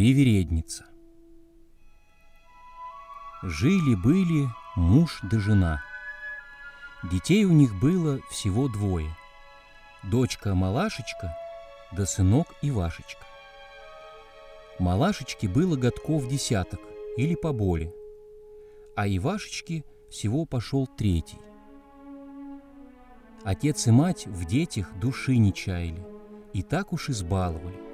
Привередница Жили-были муж да жена. Детей у них было всего двое. Дочка Малашечка да сынок Ивашечка. Малашечке было годков десяток или поболее, а Ивашечке всего пошел третий. Отец и мать в детях души не чаяли и так уж избаловали.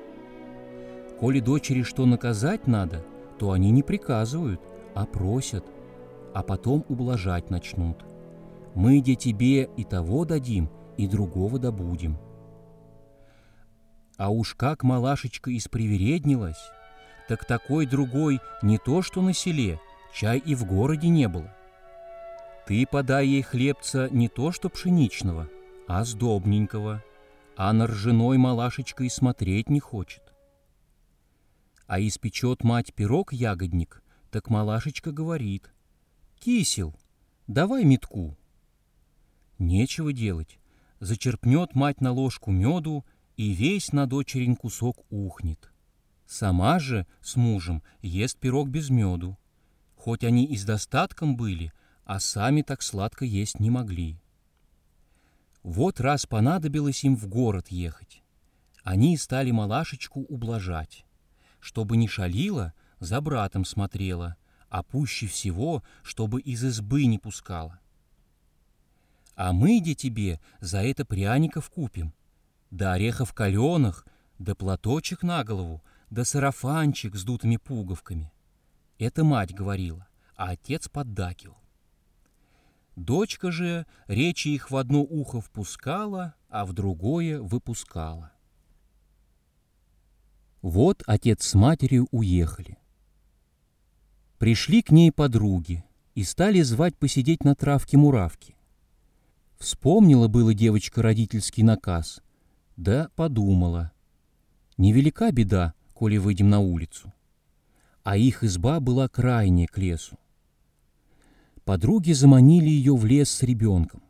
Коли дочери что наказать надо, то они не приказывают, а просят, а потом ублажать начнут. Мы, де тебе и того дадим, и другого добудем. А уж как малашечка испривереднилась, так такой другой не то что на селе, чай и в городе не было. Ты подай ей хлебца не то что пшеничного, а сдобненького, а на ржаной малашечка и смотреть не хочет. А испечет мать пирог-ягодник, так малашечка говорит, «Кисел, давай метку». Нечего делать, зачерпнет мать на ложку меду и весь на дочерин кусок ухнет. Сама же с мужем ест пирог без меду. Хоть они и с достатком были, а сами так сладко есть не могли. Вот раз понадобилось им в город ехать. Они стали малашечку ублажать. Чтобы не шалила, за братом смотрела, а пуще всего, чтобы из избы не пускала. А мы, де тебе, за это пряников купим, да орехов каленых, да платочек на голову, да сарафанчик с дутыми пуговками. Это мать говорила, а отец поддакивал. Дочка же речи их в одно ухо впускала, а в другое выпускала. Вот отец с матерью уехали. Пришли к ней подруги и стали звать посидеть на травке-муравке. Вспомнила было девочка родительский наказ, да подумала. Невелика беда, коли выйдем на улицу. А их изба была крайняя к лесу. Подруги заманили ее в лес с ребенком.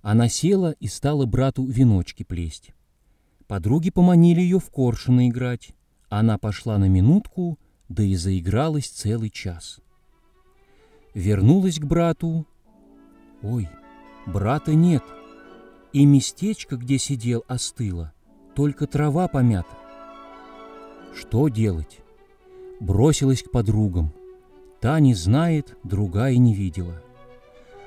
Она села и стала брату веночки плесть. Подруги поманили ее в коршуна играть. Она пошла на минутку, да и заигралась целый час. Вернулась к брату. Ой, брата нет. И местечко, где сидел, остыло. Только трава помята. Что делать? Бросилась к подругам — Та не знает, другая не видела.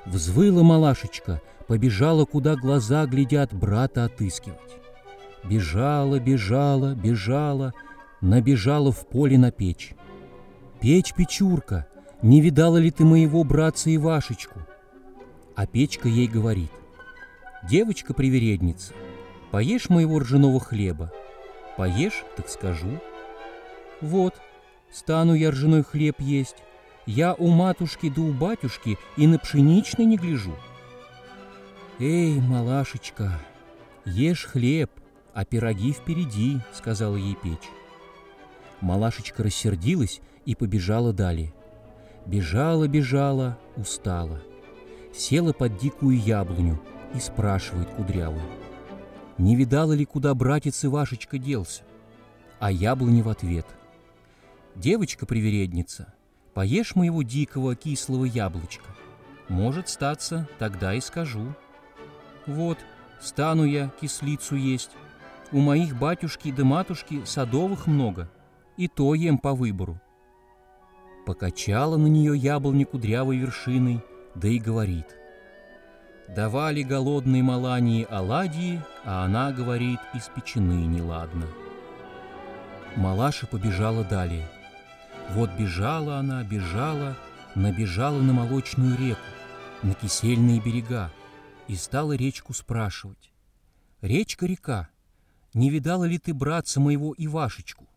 Взвыла малашечка, побежала, куда глаза глядят брата отыскивать. Бежала, бежала, бежала, набежала в поле на печь. «Печь, Печурка, не видала ли ты моего братца Ивашечку?» А печка ей говорит, «Девочка-привередница, поешь моего ржаного хлеба? Поешь, так скажу». «Вот, стану я ржаной хлеб есть, я у матушки да у батюшки и на пшеничный не гляжу. Эй, малашечка, ешь хлеб, а пироги впереди, сказала ей печь. Малашечка рассердилась и побежала далее. Бежала, бежала, устала. Села под дикую яблоню и спрашивает кудрявую. Не видала ли, куда братец Ивашечка делся? А яблоня в ответ. Девочка-привередница, Поешь моего дикого кислого яблочка. Может статься, тогда и скажу. Вот, стану я кислицу есть. У моих батюшки да матушки садовых много, и то ем по выбору. Покачала на нее яблони кудрявой вершиной, да и говорит. Давали голодной Малании оладьи, а она, говорит, испечены неладно. Малаша побежала далее — вот бежала она, бежала, набежала на молочную реку, на кисельные берега, и стала речку спрашивать. «Речка-река, не видала ли ты братца моего Ивашечку?»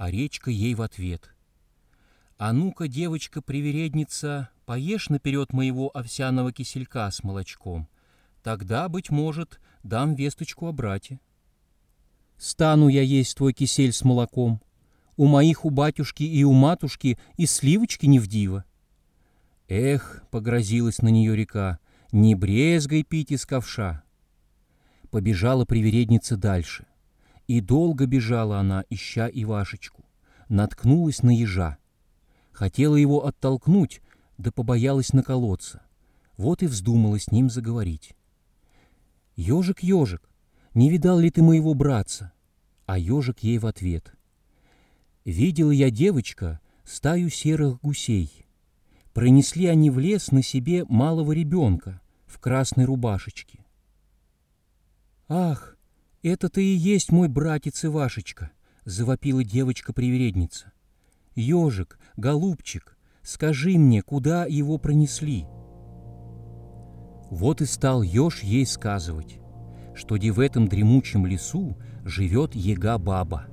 А речка ей в ответ. «А ну-ка, девочка-привередница, поешь наперед моего овсяного киселька с молочком, тогда, быть может, дам весточку о брате». «Стану я есть твой кисель с молоком», у моих у батюшки и у матушки и сливочки не в диво. Эх, погрозилась на нее река, не брезгай пить из ковша. Побежала привередница дальше. И долго бежала она, ища Ивашечку. наткнулась на ежа. Хотела его оттолкнуть, да побоялась наколоться. Вот и вздумала с ним заговорить. «Ежик, ежик, не видал ли ты моего братца?» А ежик ей в ответ. «Видела я, девочка, стаю серых гусей. Пронесли они в лес на себе малого ребенка в красной рубашечке. «Ах, это-то и есть мой братец Ивашечка!» — завопила девочка-привередница. «Ежик, голубчик, скажи мне, куда его пронесли?» Вот и стал еж ей сказывать, что где в этом дремучем лесу живет ега-баба.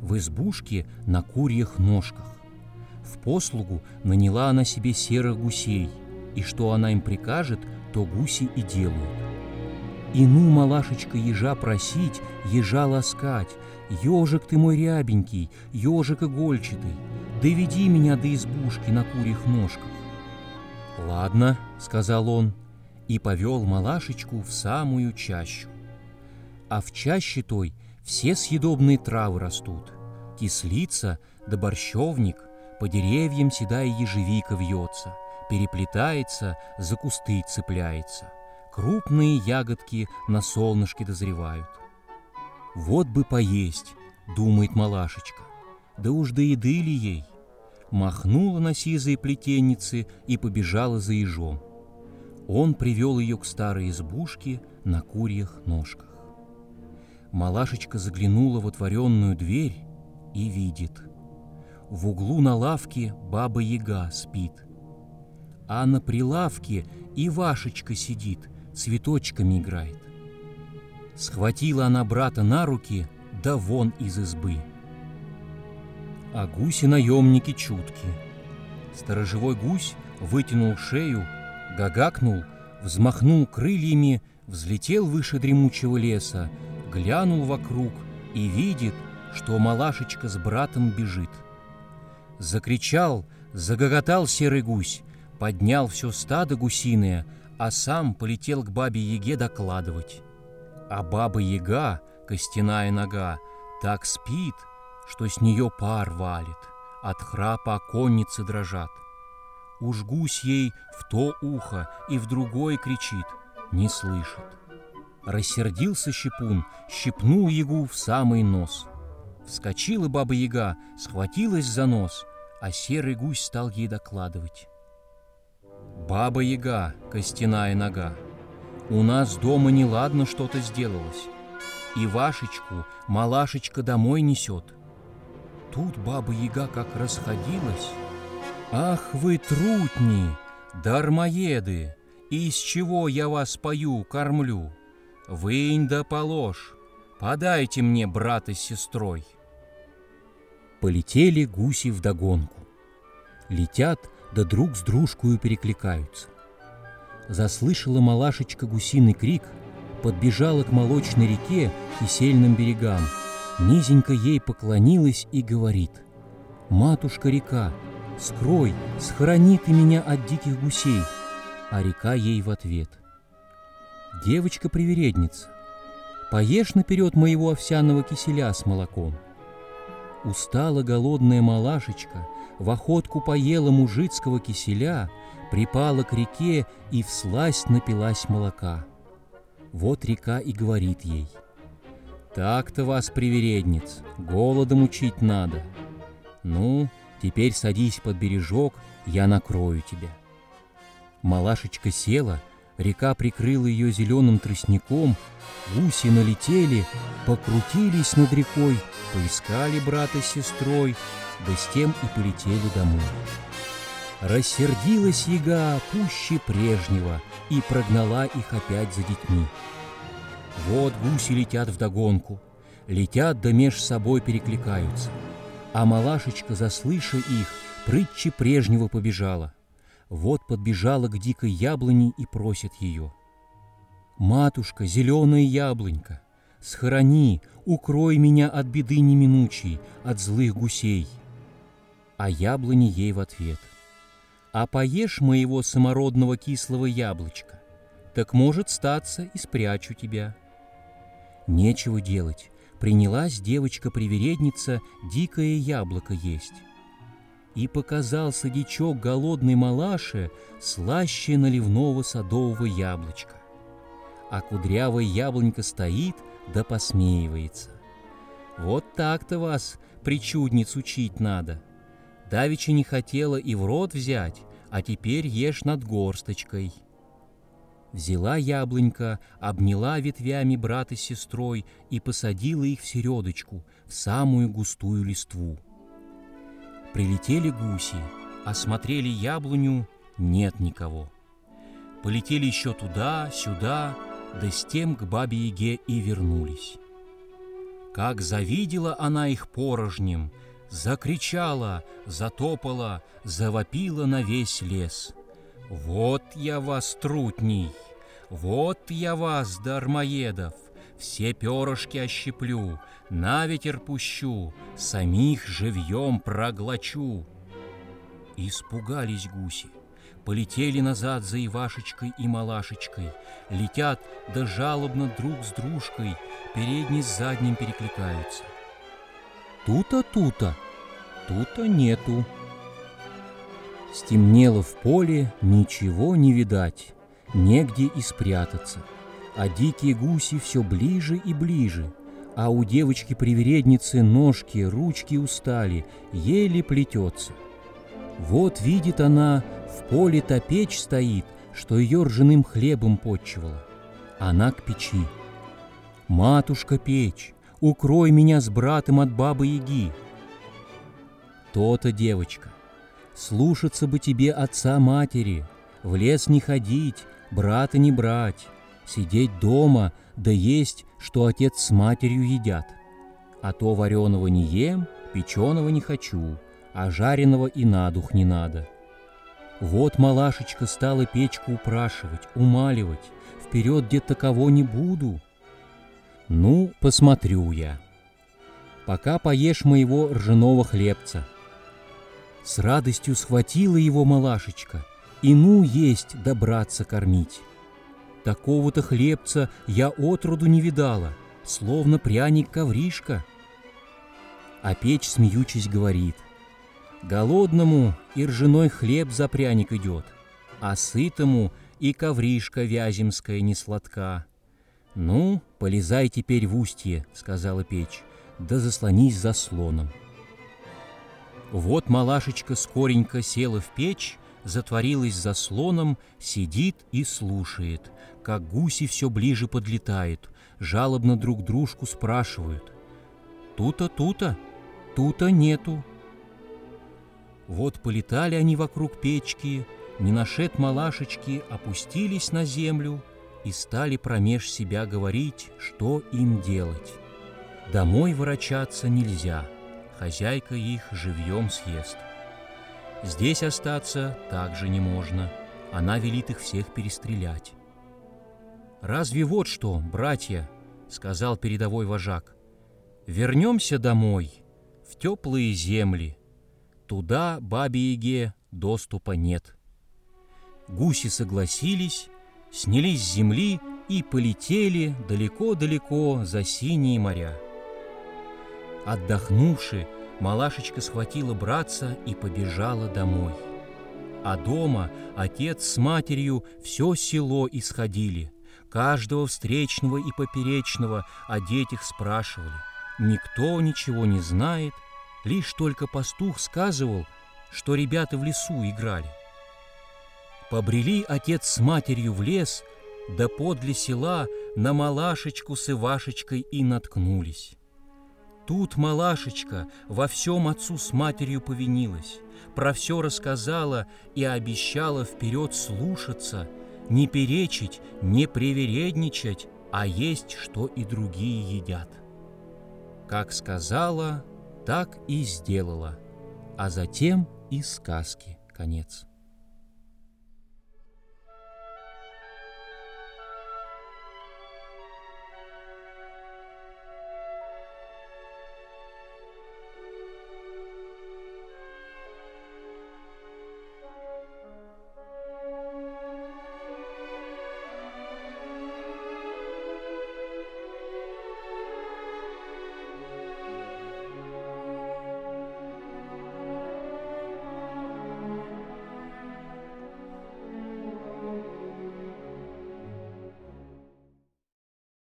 В избушке на курьих ножках. В послугу наняла она себе серых гусей, и что она им прикажет, то гуси и делают. И ну, малашечка, ежа просить, ежа ласкать, Ежик ты мой рябенький, ежик игольчатый, Доведи меня до избушки на курьих ножках. «Ладно», — сказал он, — и повел малашечку в самую чащу. А в чаще той все съедобные травы растут. Кислица да борщевник, по деревьям седая ежевика вьется, переплетается, за кусты цепляется. Крупные ягодки на солнышке дозревают. Вот бы поесть, думает малашечка, да уж до еды ли ей? Махнула на сизые плетенницы и побежала за ежом. Он привел ее к старой избушке на курьих ножках. Малашечка заглянула в отворенную дверь и видит. В углу на лавке баба-яга спит, а на прилавке Ивашечка сидит, цветочками играет. Схватила она брата на руки, да вон из избы. А гуси-наемники чутки. Сторожевой гусь вытянул шею, гагакнул, взмахнул крыльями, взлетел выше дремучего леса, глянул вокруг и видит, что малашечка с братом бежит. Закричал, загоготал серый гусь, поднял все стадо гусиное, а сам полетел к бабе-яге докладывать. А баба-яга, костяная нога, так спит, что с нее пар валит, от храпа оконницы дрожат. Уж гусь ей в то ухо и в другое кричит, не слышит. Рассердился щепун, щипнул ягу в самый нос. Вскочила баба-яга, схватилась за нос, а серый гусь стал ей докладывать. «Баба-яга, костяная нога, у нас дома неладно что-то сделалось. И Вашечку малашечка домой несет. Тут баба-яга как расходилась, Ах вы трутни, дармоеды, из чего я вас пою, кормлю? Вынь да положь, подайте мне брата с сестрой. Полетели гуси вдогонку. Летят, да друг с дружкою перекликаются. Заслышала малашечка гусиный крик, подбежала к молочной реке и сельным берегам, низенько ей поклонилась и говорит, «Матушка-река, скрой, схорони ты меня от диких гусей!» А река ей в ответ. «Девочка-привередница, поешь наперед моего овсяного киселя с молоком». Устала голодная малашечка, в охотку поела мужицкого киселя, припала к реке и всласть напилась молока. Вот река и говорит ей, «Так-то вас, привередниц, голодом учить надо. Ну, Теперь садись под бережок, я накрою тебя. Малашечка села, река прикрыла ее зеленым тростником, гуси налетели, покрутились над рекой, поискали брата с сестрой, да с тем и полетели домой. Рассердилась яга пуще прежнего и прогнала их опять за детьми. Вот гуси летят вдогонку, летят да меж собой перекликаются — а малашечка, заслыша их, прытче прежнего побежала. Вот подбежала к дикой яблоне и просит ее. «Матушка, зеленая яблонька, схорони, укрой меня от беды неминучей, от злых гусей». А яблони ей в ответ. «А поешь моего самородного кислого яблочка, так может статься и спрячу тебя». Нечего делать, принялась девочка-привередница дикое яблоко есть. И показался дичок голодной малаше слаще наливного садового яблочка. А кудрявая яблонька стоит да посмеивается. Вот так-то вас, причудниц, учить надо. Давича не хотела и в рот взять, а теперь ешь над горсточкой. Взяла яблонька, обняла ветвями брата с сестрой и посадила их в середочку, в самую густую листву. Прилетели гуси, осмотрели яблоню, нет никого. Полетели еще туда, сюда, да с тем к бабе Яге и вернулись. Как завидела она их порожнем, закричала, затопала, завопила на весь лес. «Вот я вас, трутней! Вот я вас, дармоедов! Все перышки ощиплю, на ветер пущу, самих живьем проглочу!» Испугались гуси, полетели назад за Ивашечкой и Малашечкой, летят да жалобно друг с дружкой, передний с задним перекликаются. Тута, тута, тута нету. Стемнело в поле, ничего не видать, негде и спрятаться, а дикие гуси все ближе и ближе, а у девочки-привередницы ножки, ручки устали, еле плетется. Вот видит она, в поле та печь стоит, что ее ржаным хлебом почивала. Она к печи. «Матушка печь, укрой меня с братом от бабы-яги!» То-то, девочка, слушаться бы тебе отца-матери, в лес не ходить, брата не брать, сидеть дома, да есть, что отец с матерью едят. А то вареного не ем, печеного не хочу, а жареного и на дух не надо. Вот малашечка стала печку упрашивать, умаливать, вперед где-то кого не буду. Ну, посмотрю я. Пока поешь моего ржаного хлебца. С радостью схватила его малашечка, и ну есть добраться кормить. Такого-то хлебца я отроду не видала, словно пряник-ковришка. А печь, смеючись, говорит, «Голодному и ржаной хлеб за пряник идет, а сытому и ковришка вяземская не сладка». «Ну, полезай теперь в устье», — сказала печь, «да заслонись заслоном». Вот малашечка скоренько села в печь, затворилась заслоном, сидит и слушает, как гуси все ближе подлетают, жалобно друг дружку спрашивают. «Тута, тута, тута нету». Вот полетали они вокруг печки, не нашед малашечки, опустились на землю и стали промеж себя говорить, что им делать. Домой ворочаться нельзя, хозяйка их живьем съест. Здесь остаться также не можно, она велит их всех перестрелять. «Разве вот что, братья?» — сказал передовой вожак. «Вернемся домой, в теплые земли. Туда бабе-яге доступа нет». Гуси согласились, снялись с земли и полетели далеко-далеко за синие моря. Отдохнувши, малашечка схватила братца и побежала домой. А дома отец с матерью все село исходили, каждого встречного и поперечного о детях спрашивали. Никто ничего не знает, лишь только пастух сказывал, что ребята в лесу играли. Побрели отец с матерью в лес, да подле села на малашечку с Ивашечкой и наткнулись. Тут малашечка во всем отцу с матерью повинилась, про все рассказала и обещала вперед слушаться, не перечить, не привередничать, а есть, что и другие едят. Как сказала, так и сделала, а затем и сказки конец.